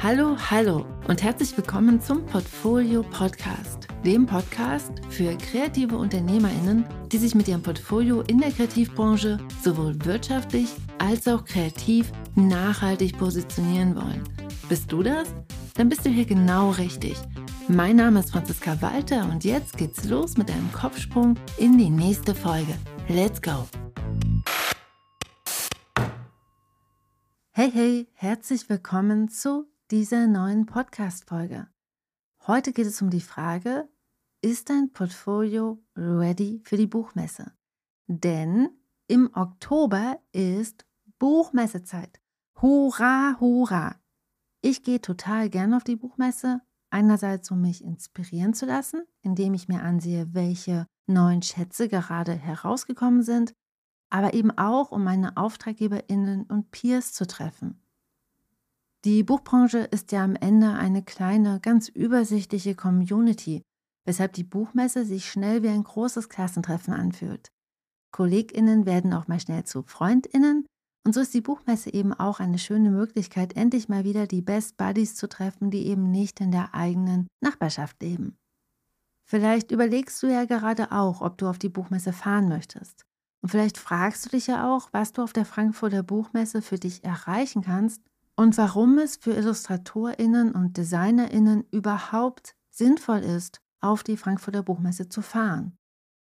Hallo, hallo und herzlich willkommen zum Portfolio Podcast, dem Podcast für kreative Unternehmerinnen, die sich mit ihrem Portfolio in der Kreativbranche sowohl wirtschaftlich als auch kreativ nachhaltig positionieren wollen. Bist du das? Dann bist du hier genau richtig. Mein Name ist Franziska Walter und jetzt geht's los mit einem Kopfsprung in die nächste Folge. Let's go! Hey, hey, herzlich willkommen zu dieser neuen Podcast-Folge. Heute geht es um die Frage, ist dein Portfolio ready für die Buchmesse? Denn im Oktober ist Buchmessezeit. Hurra, hurra! Ich gehe total gern auf die Buchmesse. Einerseits, um mich inspirieren zu lassen, indem ich mir ansehe, welche neuen Schätze gerade herausgekommen sind, aber eben auch, um meine AuftraggeberInnen und Peers zu treffen. Die Buchbranche ist ja am Ende eine kleine, ganz übersichtliche Community, weshalb die Buchmesse sich schnell wie ein großes Klassentreffen anfühlt. KollegInnen werden auch mal schnell zu FreundInnen und so ist die Buchmesse eben auch eine schöne Möglichkeit, endlich mal wieder die Best Buddies zu treffen, die eben nicht in der eigenen Nachbarschaft leben. Vielleicht überlegst du ja gerade auch, ob du auf die Buchmesse fahren möchtest. Und vielleicht fragst du dich ja auch, was du auf der Frankfurter Buchmesse für dich erreichen kannst und warum es für Illustratorinnen und Designerinnen überhaupt sinnvoll ist, auf die Frankfurter Buchmesse zu fahren.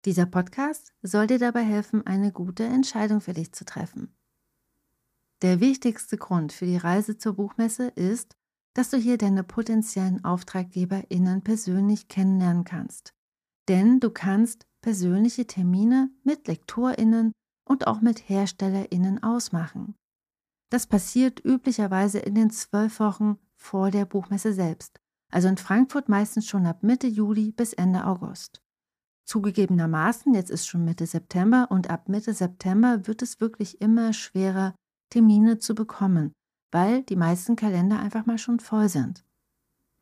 Dieser Podcast soll dir dabei helfen, eine gute Entscheidung für dich zu treffen. Der wichtigste Grund für die Reise zur Buchmesse ist, dass du hier deine potenziellen AuftraggeberInnen persönlich kennenlernen kannst. Denn du kannst persönliche Termine mit LektorInnen und auch mit HerstellerInnen ausmachen. Das passiert üblicherweise in den zwölf Wochen vor der Buchmesse selbst, also in Frankfurt meistens schon ab Mitte Juli bis Ende August. Zugegebenermaßen, jetzt ist schon Mitte September und ab Mitte September wird es wirklich immer schwerer, Termine zu bekommen, weil die meisten Kalender einfach mal schon voll sind.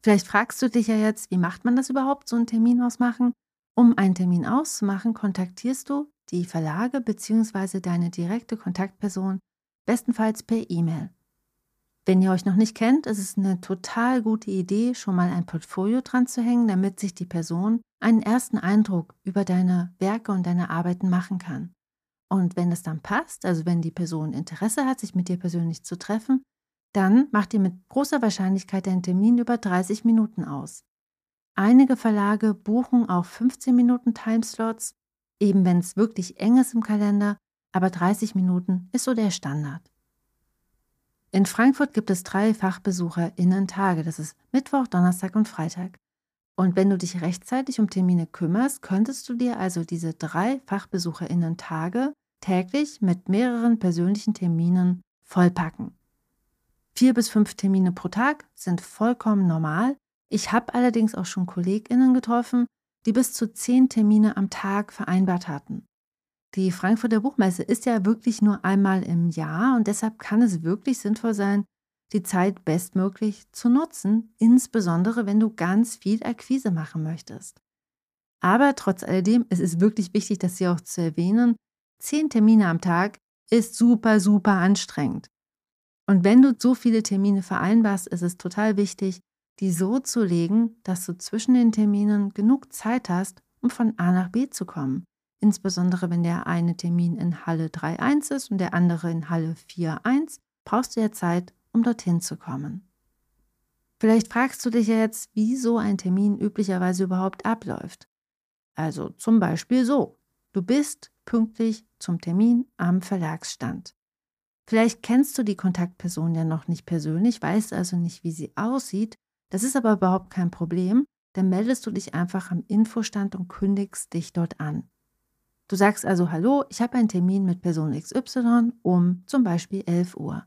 Vielleicht fragst du dich ja jetzt, wie macht man das überhaupt, so einen Termin ausmachen? Um einen Termin auszumachen, kontaktierst du die Verlage bzw. deine direkte Kontaktperson bestenfalls per E-Mail. Wenn ihr euch noch nicht kennt, ist es eine total gute Idee, schon mal ein Portfolio dran zu hängen, damit sich die Person einen ersten Eindruck über deine Werke und deine Arbeiten machen kann. Und wenn es dann passt, also wenn die Person Interesse hat, sich mit dir persönlich zu treffen, dann macht ihr mit großer Wahrscheinlichkeit einen Termin über 30 Minuten aus. Einige Verlage buchen auch 15 Minuten Timeslots, eben wenn es wirklich eng ist im Kalender, aber 30 Minuten ist so der Standard. In Frankfurt gibt es drei FachbesucherInnen-Tage. Das ist Mittwoch, Donnerstag und Freitag. Und wenn du dich rechtzeitig um Termine kümmerst, könntest du dir also diese drei FachbesucherInnen-Tage täglich mit mehreren persönlichen Terminen vollpacken. Vier bis fünf Termine pro Tag sind vollkommen normal. Ich habe allerdings auch schon KollegInnen getroffen, die bis zu zehn Termine am Tag vereinbart hatten. Die Frankfurter Buchmesse ist ja wirklich nur einmal im Jahr und deshalb kann es wirklich sinnvoll sein, die Zeit bestmöglich zu nutzen, insbesondere wenn du ganz viel Akquise machen möchtest. Aber trotz alledem, es ist wirklich wichtig, das hier auch zu erwähnen, zehn Termine am Tag ist super, super anstrengend. Und wenn du so viele Termine vereinbarst, ist es total wichtig, die so zu legen, dass du zwischen den Terminen genug Zeit hast, um von A nach B zu kommen insbesondere wenn der eine Termin in Halle 3.1 ist und der andere in Halle 4.1, brauchst du ja Zeit, um dorthin zu kommen. Vielleicht fragst du dich jetzt, wie so ein Termin üblicherweise überhaupt abläuft. Also zum Beispiel so. Du bist pünktlich zum Termin am Verlagsstand. Vielleicht kennst du die Kontaktperson ja noch nicht persönlich, weißt also nicht, wie sie aussieht. Das ist aber überhaupt kein Problem. Dann meldest du dich einfach am Infostand und kündigst dich dort an. Du sagst also, hallo, ich habe einen Termin mit Person XY um zum Beispiel 11 Uhr.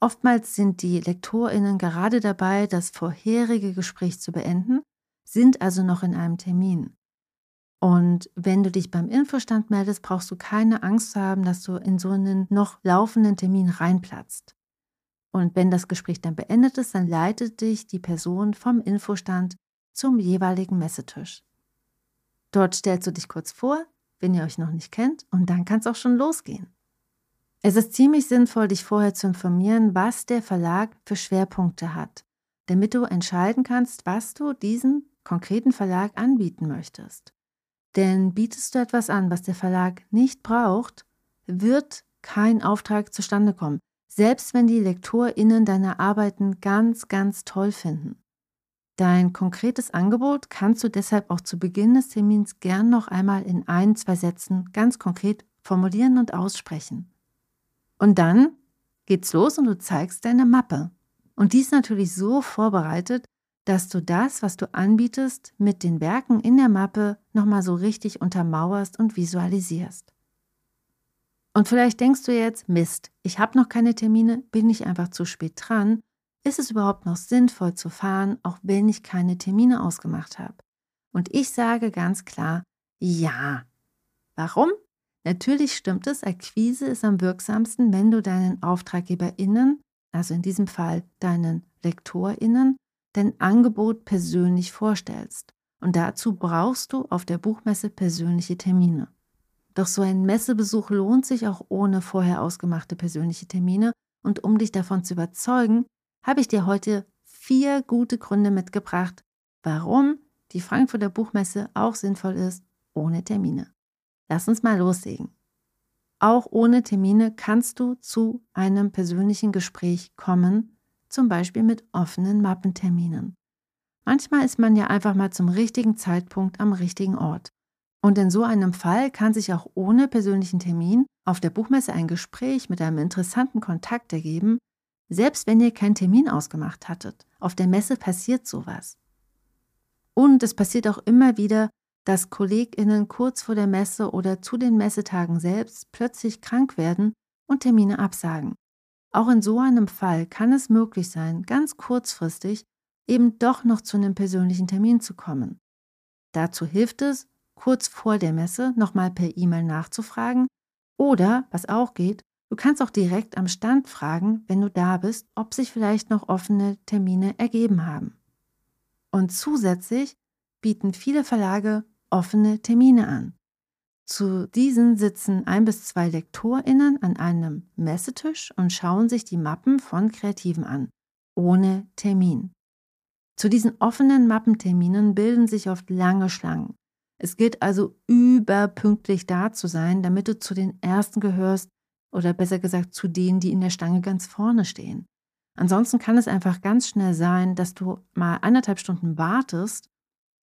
Oftmals sind die Lektorinnen gerade dabei, das vorherige Gespräch zu beenden, sind also noch in einem Termin. Und wenn du dich beim Infostand meldest, brauchst du keine Angst zu haben, dass du in so einen noch laufenden Termin reinplatzt. Und wenn das Gespräch dann beendet ist, dann leitet dich die Person vom Infostand zum jeweiligen Messetisch. Dort stellst du dich kurz vor, wenn ihr euch noch nicht kennt, und dann kann es auch schon losgehen. Es ist ziemlich sinnvoll, dich vorher zu informieren, was der Verlag für Schwerpunkte hat, damit du entscheiden kannst, was du diesem konkreten Verlag anbieten möchtest. Denn bietest du etwas an, was der Verlag nicht braucht, wird kein Auftrag zustande kommen, selbst wenn die LektorInnen deine Arbeiten ganz, ganz toll finden. Dein konkretes Angebot kannst du deshalb auch zu Beginn des Termins gern noch einmal in ein, zwei Sätzen ganz konkret formulieren und aussprechen. Und dann geht's los und du zeigst deine Mappe. Und dies natürlich so vorbereitet, dass du das, was du anbietest, mit den Werken in der Mappe nochmal so richtig untermauerst und visualisierst. Und vielleicht denkst du jetzt, Mist, ich habe noch keine Termine, bin ich einfach zu spät dran ist es überhaupt noch sinnvoll zu fahren, auch wenn ich keine Termine ausgemacht habe? Und ich sage ganz klar, ja. Warum? Natürlich stimmt es, Akquise ist am wirksamsten, wenn du deinen AuftraggeberInnen, also in diesem Fall deinen LektorInnen, dein Angebot persönlich vorstellst. Und dazu brauchst du auf der Buchmesse persönliche Termine. Doch so ein Messebesuch lohnt sich auch ohne vorher ausgemachte persönliche Termine. Und um dich davon zu überzeugen, habe ich dir heute vier gute Gründe mitgebracht, warum die Frankfurter Buchmesse auch sinnvoll ist ohne Termine. Lass uns mal loslegen. Auch ohne Termine kannst du zu einem persönlichen Gespräch kommen, zum Beispiel mit offenen Mappenterminen. Manchmal ist man ja einfach mal zum richtigen Zeitpunkt am richtigen Ort. Und in so einem Fall kann sich auch ohne persönlichen Termin auf der Buchmesse ein Gespräch mit einem interessanten Kontakt ergeben, selbst wenn ihr keinen Termin ausgemacht hattet, auf der Messe passiert sowas. Und es passiert auch immer wieder, dass KollegInnen kurz vor der Messe oder zu den Messetagen selbst plötzlich krank werden und Termine absagen. Auch in so einem Fall kann es möglich sein, ganz kurzfristig eben doch noch zu einem persönlichen Termin zu kommen. Dazu hilft es, kurz vor der Messe nochmal per E-Mail nachzufragen oder, was auch geht, Du kannst auch direkt am Stand fragen, wenn du da bist, ob sich vielleicht noch offene Termine ergeben haben. Und zusätzlich bieten viele Verlage offene Termine an. Zu diesen sitzen ein bis zwei LektorInnen an einem Messetisch und schauen sich die Mappen von Kreativen an, ohne Termin. Zu diesen offenen Mappenterminen bilden sich oft lange Schlangen. Es gilt also überpünktlich da zu sein, damit du zu den Ersten gehörst, oder besser gesagt zu denen, die in der Stange ganz vorne stehen. Ansonsten kann es einfach ganz schnell sein, dass du mal anderthalb Stunden wartest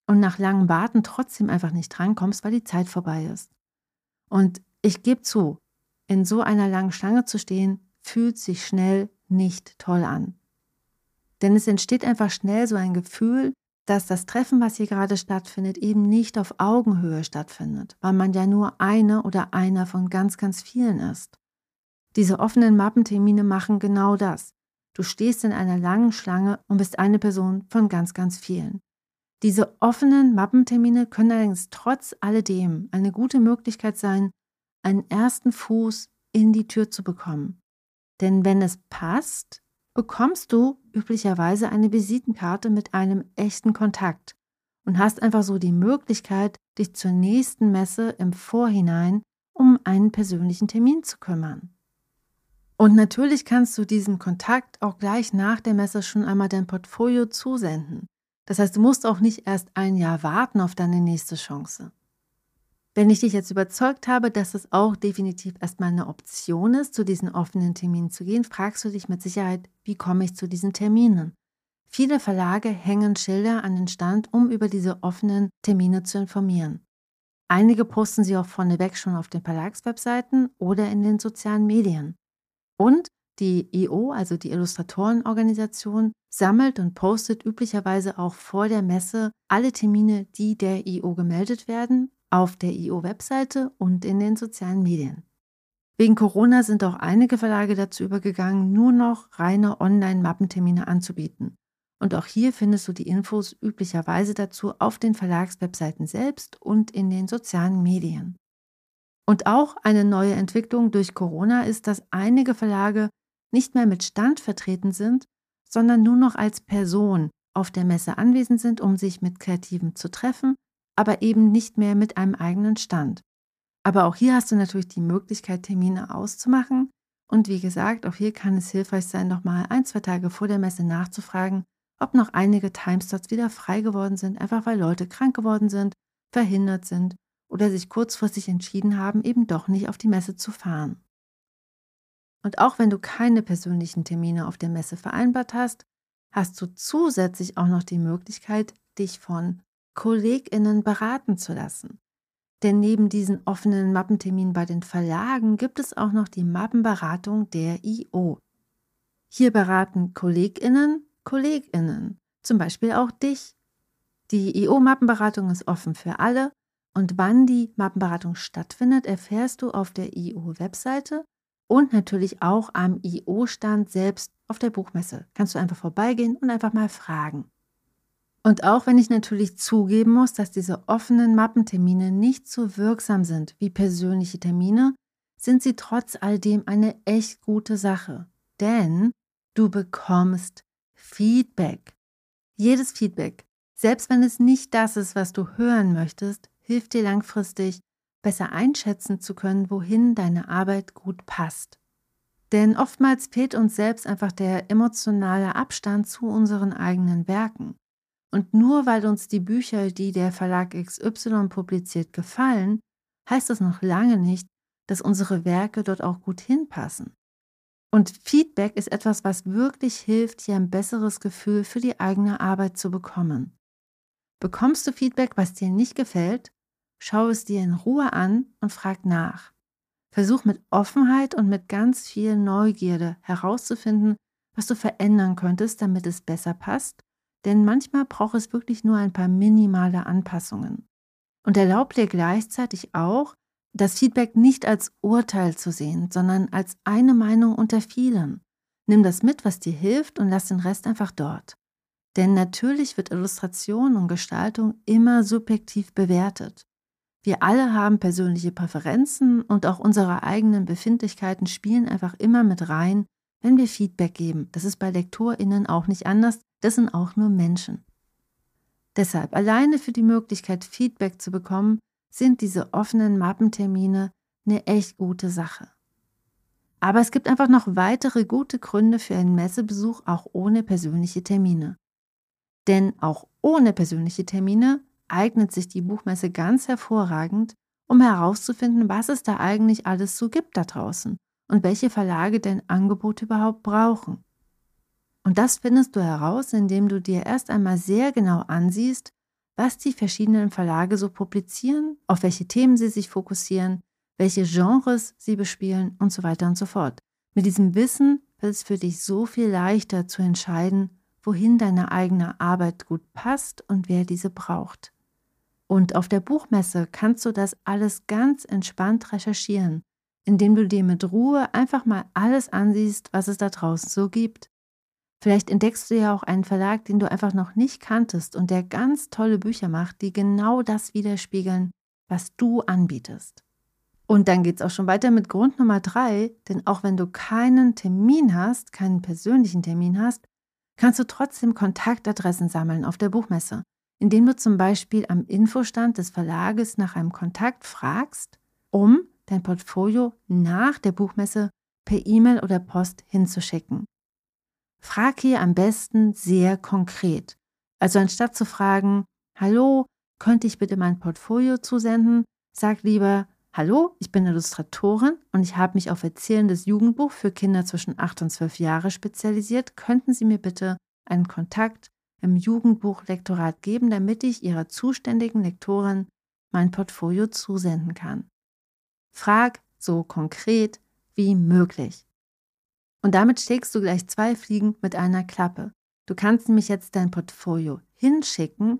und nach langem Warten trotzdem einfach nicht drankommst, weil die Zeit vorbei ist. Und ich gebe zu, in so einer langen Schlange zu stehen, fühlt sich schnell nicht toll an. Denn es entsteht einfach schnell so ein Gefühl, dass das Treffen, was hier gerade stattfindet, eben nicht auf Augenhöhe stattfindet, weil man ja nur eine oder einer von ganz, ganz vielen ist. Diese offenen Mappentermine machen genau das. Du stehst in einer langen Schlange und bist eine Person von ganz, ganz vielen. Diese offenen Mappentermine können allerdings trotz alledem eine gute Möglichkeit sein, einen ersten Fuß in die Tür zu bekommen. Denn wenn es passt, bekommst du üblicherweise eine Visitenkarte mit einem echten Kontakt und hast einfach so die Möglichkeit, dich zur nächsten Messe im Vorhinein um einen persönlichen Termin zu kümmern. Und natürlich kannst du diesem Kontakt auch gleich nach der Messe schon einmal dein Portfolio zusenden. Das heißt, du musst auch nicht erst ein Jahr warten auf deine nächste Chance. Wenn ich dich jetzt überzeugt habe, dass es auch definitiv erstmal eine Option ist, zu diesen offenen Terminen zu gehen, fragst du dich mit Sicherheit, wie komme ich zu diesen Terminen? Viele Verlage hängen Schilder an den Stand, um über diese offenen Termine zu informieren. Einige posten sie auch vorneweg schon auf den Verlagswebseiten oder in den sozialen Medien. Und die IO, also die Illustratorenorganisation, sammelt und postet üblicherweise auch vor der Messe alle Termine, die der IO gemeldet werden, auf der IO-Webseite und in den sozialen Medien. Wegen Corona sind auch einige Verlage dazu übergegangen, nur noch reine Online-Mappentermine anzubieten. Und auch hier findest du die Infos üblicherweise dazu auf den Verlagswebseiten selbst und in den sozialen Medien. Und auch eine neue Entwicklung durch Corona ist, dass einige Verlage nicht mehr mit Stand vertreten sind, sondern nur noch als Person auf der Messe anwesend sind, um sich mit Kreativen zu treffen, aber eben nicht mehr mit einem eigenen Stand. Aber auch hier hast du natürlich die Möglichkeit, Termine auszumachen. Und wie gesagt, auch hier kann es hilfreich sein, nochmal ein, zwei Tage vor der Messe nachzufragen, ob noch einige Timeslots wieder frei geworden sind, einfach weil Leute krank geworden sind, verhindert sind oder sich kurzfristig entschieden haben, eben doch nicht auf die Messe zu fahren. Und auch wenn du keine persönlichen Termine auf der Messe vereinbart hast, hast du zusätzlich auch noch die Möglichkeit, dich von KollegInnen beraten zu lassen. Denn neben diesen offenen Mappenterminen bei den Verlagen gibt es auch noch die Mappenberatung der IO. Hier beraten KollegInnen KollegInnen, zum Beispiel auch dich. Die IO-Mappenberatung ist offen für alle und wann die Mappenberatung stattfindet, erfährst du auf der IO-Webseite und natürlich auch am IO-Stand selbst auf der Buchmesse. Kannst du einfach vorbeigehen und einfach mal fragen. Und auch wenn ich natürlich zugeben muss, dass diese offenen Mappentermine nicht so wirksam sind wie persönliche Termine, sind sie trotz all dem eine echt gute Sache. Denn du bekommst Feedback. Jedes Feedback, selbst wenn es nicht das ist, was du hören möchtest, hilft dir langfristig, besser einschätzen zu können, wohin deine Arbeit gut passt. Denn oftmals fehlt uns selbst einfach der emotionale Abstand zu unseren eigenen Werken. Und nur weil uns die Bücher, die der Verlag XY publiziert, gefallen, heißt das noch lange nicht, dass unsere Werke dort auch gut hinpassen. Und Feedback ist etwas, was wirklich hilft, dir ein besseres Gefühl für die eigene Arbeit zu bekommen. Bekommst du Feedback, was dir nicht gefällt, schau es dir in Ruhe an und frag nach. Versuch mit Offenheit und mit ganz viel Neugierde herauszufinden, was du verändern könntest, damit es besser passt, denn manchmal braucht es wirklich nur ein paar minimale Anpassungen. Und erlaub dir gleichzeitig auch, das Feedback nicht als Urteil zu sehen, sondern als eine Meinung unter vielen. Nimm das mit, was dir hilft und lass den Rest einfach dort. Denn natürlich wird Illustration und Gestaltung immer subjektiv bewertet. Wir alle haben persönliche Präferenzen und auch unsere eigenen Befindlichkeiten spielen einfach immer mit rein, wenn wir Feedback geben. Das ist bei LektorInnen auch nicht anders, das sind auch nur Menschen. Deshalb alleine für die Möglichkeit, Feedback zu bekommen, sind diese offenen Mappentermine eine echt gute Sache. Aber es gibt einfach noch weitere gute Gründe für einen Messebesuch auch ohne persönliche Termine. Denn auch ohne persönliche Termine eignet sich die Buchmesse ganz hervorragend, um herauszufinden, was es da eigentlich alles so gibt da draußen und welche Verlage denn Angebote überhaupt brauchen. Und das findest du heraus, indem du dir erst einmal sehr genau ansiehst, was die verschiedenen Verlage so publizieren, auf welche Themen sie sich fokussieren, welche Genres sie bespielen und so weiter und so fort. Mit diesem Wissen wird es für dich so viel leichter zu entscheiden, wohin deine eigene Arbeit gut passt und wer diese braucht. Und auf der Buchmesse kannst du das alles ganz entspannt recherchieren, indem du dir mit Ruhe einfach mal alles ansiehst, was es da draußen so gibt. Vielleicht entdeckst du ja auch einen Verlag, den du einfach noch nicht kanntest und der ganz tolle Bücher macht, die genau das widerspiegeln, was du anbietest. Und dann geht es auch schon weiter mit Grund Nummer drei, denn auch wenn du keinen Termin hast, keinen persönlichen Termin hast, kannst du trotzdem Kontaktadressen sammeln auf der Buchmesse, indem du zum Beispiel am Infostand des Verlages nach einem Kontakt fragst, um dein Portfolio nach der Buchmesse per E-Mail oder Post hinzuschicken. Frag hier am besten sehr konkret. Also anstatt zu fragen, hallo, könnte ich bitte mein Portfolio zusenden, sag lieber, hallo, ich bin Illustratorin und ich habe mich auf erzählendes Jugendbuch für Kinder zwischen 8 und 12 Jahre spezialisiert. Könnten Sie mir bitte einen Kontakt im Jugendbuchlektorat geben, damit ich Ihrer zuständigen Lektorin mein Portfolio zusenden kann? Frag so konkret wie möglich. Und damit schlägst du gleich zwei Fliegen mit einer Klappe. Du kannst nämlich jetzt dein Portfolio hinschicken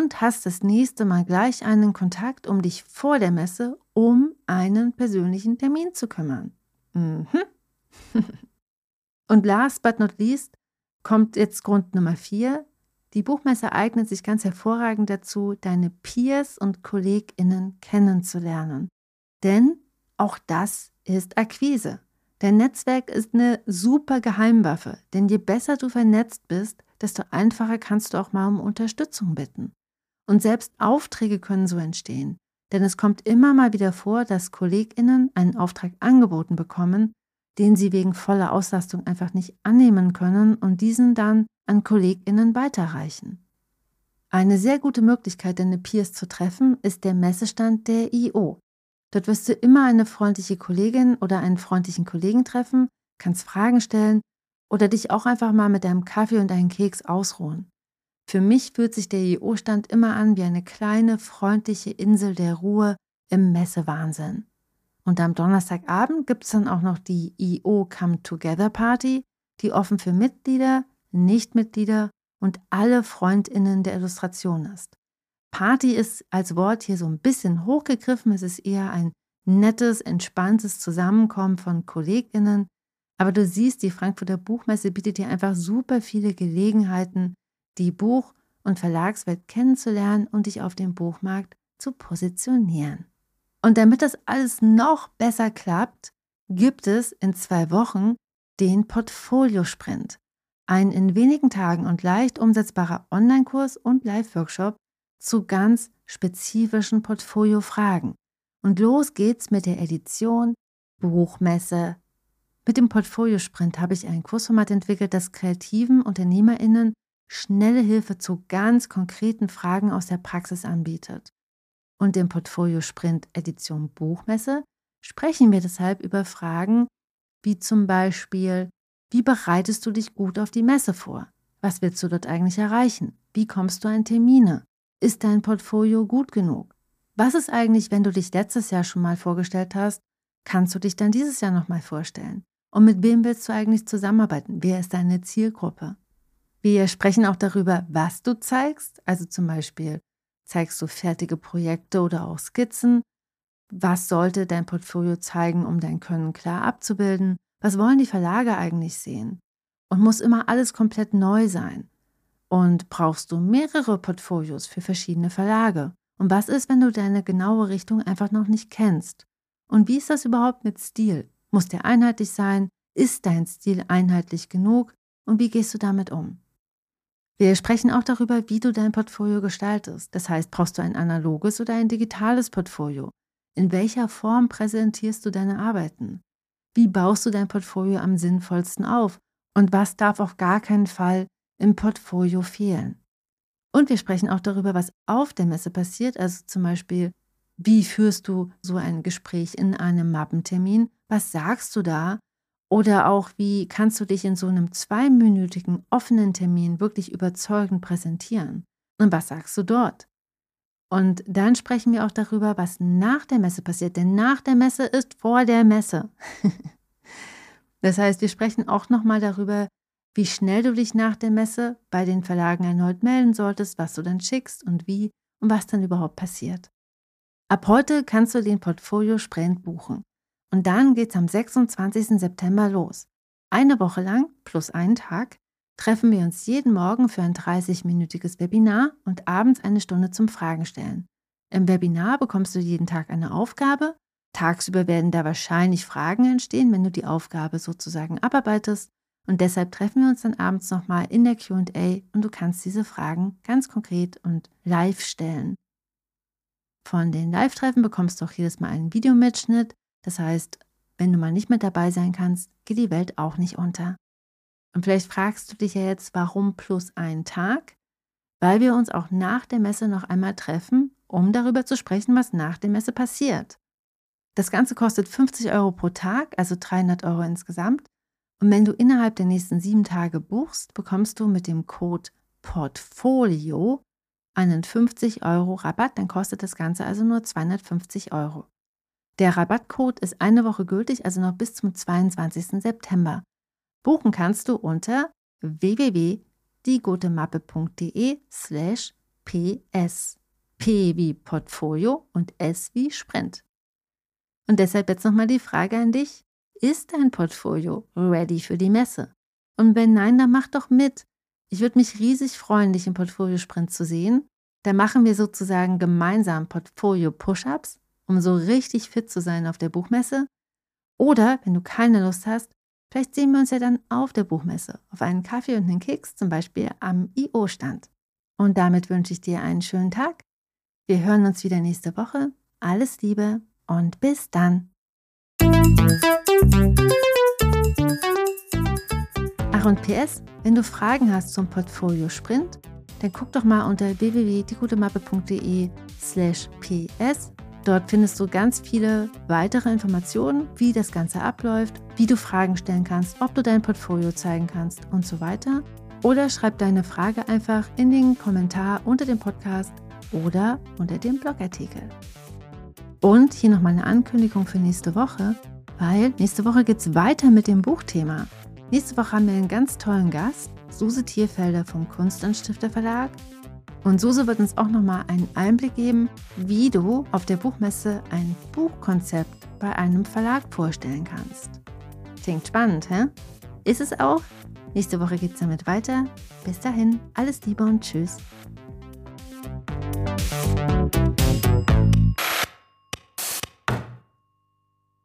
und hast das nächste Mal gleich einen Kontakt, um dich vor der Messe um einen persönlichen Termin zu kümmern. Mhm. und last but not least kommt jetzt Grund Nummer vier. Die Buchmesse eignet sich ganz hervorragend dazu, deine Peers und KollegInnen kennenzulernen. Denn auch das ist Akquise. Dein Netzwerk ist eine super Geheimwaffe, denn je besser du vernetzt bist, desto einfacher kannst du auch mal um Unterstützung bitten. Und selbst Aufträge können so entstehen. Denn es kommt immer mal wieder vor, dass KollegInnen einen Auftrag angeboten bekommen, den sie wegen voller Auslastung einfach nicht annehmen können und diesen dann an KollegInnen weiterreichen. Eine sehr gute Möglichkeit, deine Peers zu treffen, ist der Messestand der IO. Dort wirst du immer eine freundliche Kollegin oder einen freundlichen Kollegen treffen, kannst Fragen stellen oder dich auch einfach mal mit deinem Kaffee und einem Keks ausruhen. Für mich fühlt sich der IO-Stand immer an wie eine kleine, freundliche Insel der Ruhe im Messewahnsinn. Und am Donnerstagabend gibt es dann auch noch die IO Come Together Party, die offen für Mitglieder, Nichtmitglieder und alle Freundinnen der Illustration ist. Party ist als Wort hier so ein bisschen hochgegriffen, es ist eher ein nettes, entspanntes Zusammenkommen von Kolleginnen, aber du siehst, die Frankfurter Buchmesse bietet dir einfach super viele Gelegenheiten, die Buch- und Verlagswelt kennenzulernen und dich auf dem Buchmarkt zu positionieren. Und damit das alles noch besser klappt, gibt es in zwei Wochen den Portfolio-Sprint, ein in wenigen Tagen und leicht umsetzbarer Online-Kurs und Live-Workshop zu ganz spezifischen Portfolio-Fragen. Und los geht's mit der Edition Buchmesse. Mit dem Portfolio-Sprint habe ich ein Kursformat entwickelt, das kreativen UnternehmerInnen schnelle Hilfe zu ganz konkreten Fragen aus der Praxis anbietet. Und im Portfolio Sprint Edition Buchmesse sprechen wir deshalb über Fragen wie zum Beispiel, wie bereitest du dich gut auf die Messe vor? Was willst du dort eigentlich erreichen? Wie kommst du an Termine? Ist dein Portfolio gut genug? Was ist eigentlich, wenn du dich letztes Jahr schon mal vorgestellt hast? Kannst du dich dann dieses Jahr nochmal vorstellen? Und mit wem willst du eigentlich zusammenarbeiten? Wer ist deine Zielgruppe? Wir sprechen auch darüber, was du zeigst. Also zum Beispiel, zeigst du fertige Projekte oder auch Skizzen? Was sollte dein Portfolio zeigen, um dein Können klar abzubilden? Was wollen die Verlage eigentlich sehen? Und muss immer alles komplett neu sein? Und brauchst du mehrere Portfolios für verschiedene Verlage? Und was ist, wenn du deine genaue Richtung einfach noch nicht kennst? Und wie ist das überhaupt mit Stil? Muss der einheitlich sein? Ist dein Stil einheitlich genug? Und wie gehst du damit um? Wir sprechen auch darüber, wie du dein Portfolio gestaltest. Das heißt, brauchst du ein analoges oder ein digitales Portfolio? In welcher Form präsentierst du deine Arbeiten? Wie baust du dein Portfolio am sinnvollsten auf? Und was darf auf gar keinen Fall im Portfolio fehlen? Und wir sprechen auch darüber, was auf der Messe passiert, also zum Beispiel, wie führst du so ein Gespräch in einem Mappentermin? Was sagst du da? Oder auch, wie kannst du dich in so einem zweiminütigen offenen Termin wirklich überzeugend präsentieren? Und was sagst du dort? Und dann sprechen wir auch darüber, was nach der Messe passiert. Denn nach der Messe ist vor der Messe. das heißt, wir sprechen auch nochmal darüber, wie schnell du dich nach der Messe bei den Verlagen erneut melden solltest, was du dann schickst und wie und was dann überhaupt passiert. Ab heute kannst du den Portfolio Sprint buchen. Und dann geht's am 26. September los. Eine Woche lang plus einen Tag treffen wir uns jeden Morgen für ein 30-minütiges Webinar und abends eine Stunde zum Fragen stellen. Im Webinar bekommst du jeden Tag eine Aufgabe. Tagsüber werden da wahrscheinlich Fragen entstehen, wenn du die Aufgabe sozusagen abarbeitest. Und deshalb treffen wir uns dann abends nochmal in der QA und du kannst diese Fragen ganz konkret und live stellen. Von den Live-Treffen bekommst du auch jedes Mal einen Videomitschnitt das heißt, wenn du mal nicht mit dabei sein kannst, geht die Welt auch nicht unter. Und vielleicht fragst du dich ja jetzt, warum plus ein Tag? Weil wir uns auch nach der Messe noch einmal treffen, um darüber zu sprechen, was nach der Messe passiert. Das Ganze kostet 50 Euro pro Tag, also 300 Euro insgesamt. Und wenn du innerhalb der nächsten sieben Tage buchst, bekommst du mit dem Code Portfolio einen 50 Euro Rabatt. Dann kostet das Ganze also nur 250 Euro. Der Rabattcode ist eine Woche gültig, also noch bis zum 22. September. Buchen kannst du unter www.diegotemappe.de slash ps. P wie Portfolio und S wie Sprint. Und deshalb jetzt nochmal die Frage an dich. Ist dein Portfolio ready für die Messe? Und wenn nein, dann mach doch mit. Ich würde mich riesig freuen, dich im Portfolio-Sprint zu sehen. Da machen wir sozusagen gemeinsam Portfolio-Push-Ups um so richtig fit zu sein auf der Buchmesse. Oder, wenn du keine Lust hast, vielleicht sehen wir uns ja dann auf der Buchmesse, auf einen Kaffee und einen Keks, zum Beispiel am IO-Stand. Und damit wünsche ich dir einen schönen Tag. Wir hören uns wieder nächste Woche. alles Liebe und bis dann. Ach und PS, wenn du Fragen hast zum Portfolio Sprint, dann guck doch mal unter www.diegutemappe.de slash ps. Dort findest du ganz viele weitere Informationen, wie das Ganze abläuft, wie du Fragen stellen kannst, ob du dein Portfolio zeigen kannst und so weiter. Oder schreib deine Frage einfach in den Kommentar unter dem Podcast oder unter dem Blogartikel. Und hier nochmal eine Ankündigung für nächste Woche, weil nächste Woche geht es weiter mit dem Buchthema. Nächste Woche haben wir einen ganz tollen Gast, Suse Tierfelder vom Kunstanstifter Verlag. Und Suse wird uns auch nochmal einen Einblick geben, wie du auf der Buchmesse ein Buchkonzept bei einem Verlag vorstellen kannst. Klingt spannend, hä? Ist es auch? Nächste Woche geht's damit weiter. Bis dahin, alles Liebe und Tschüss.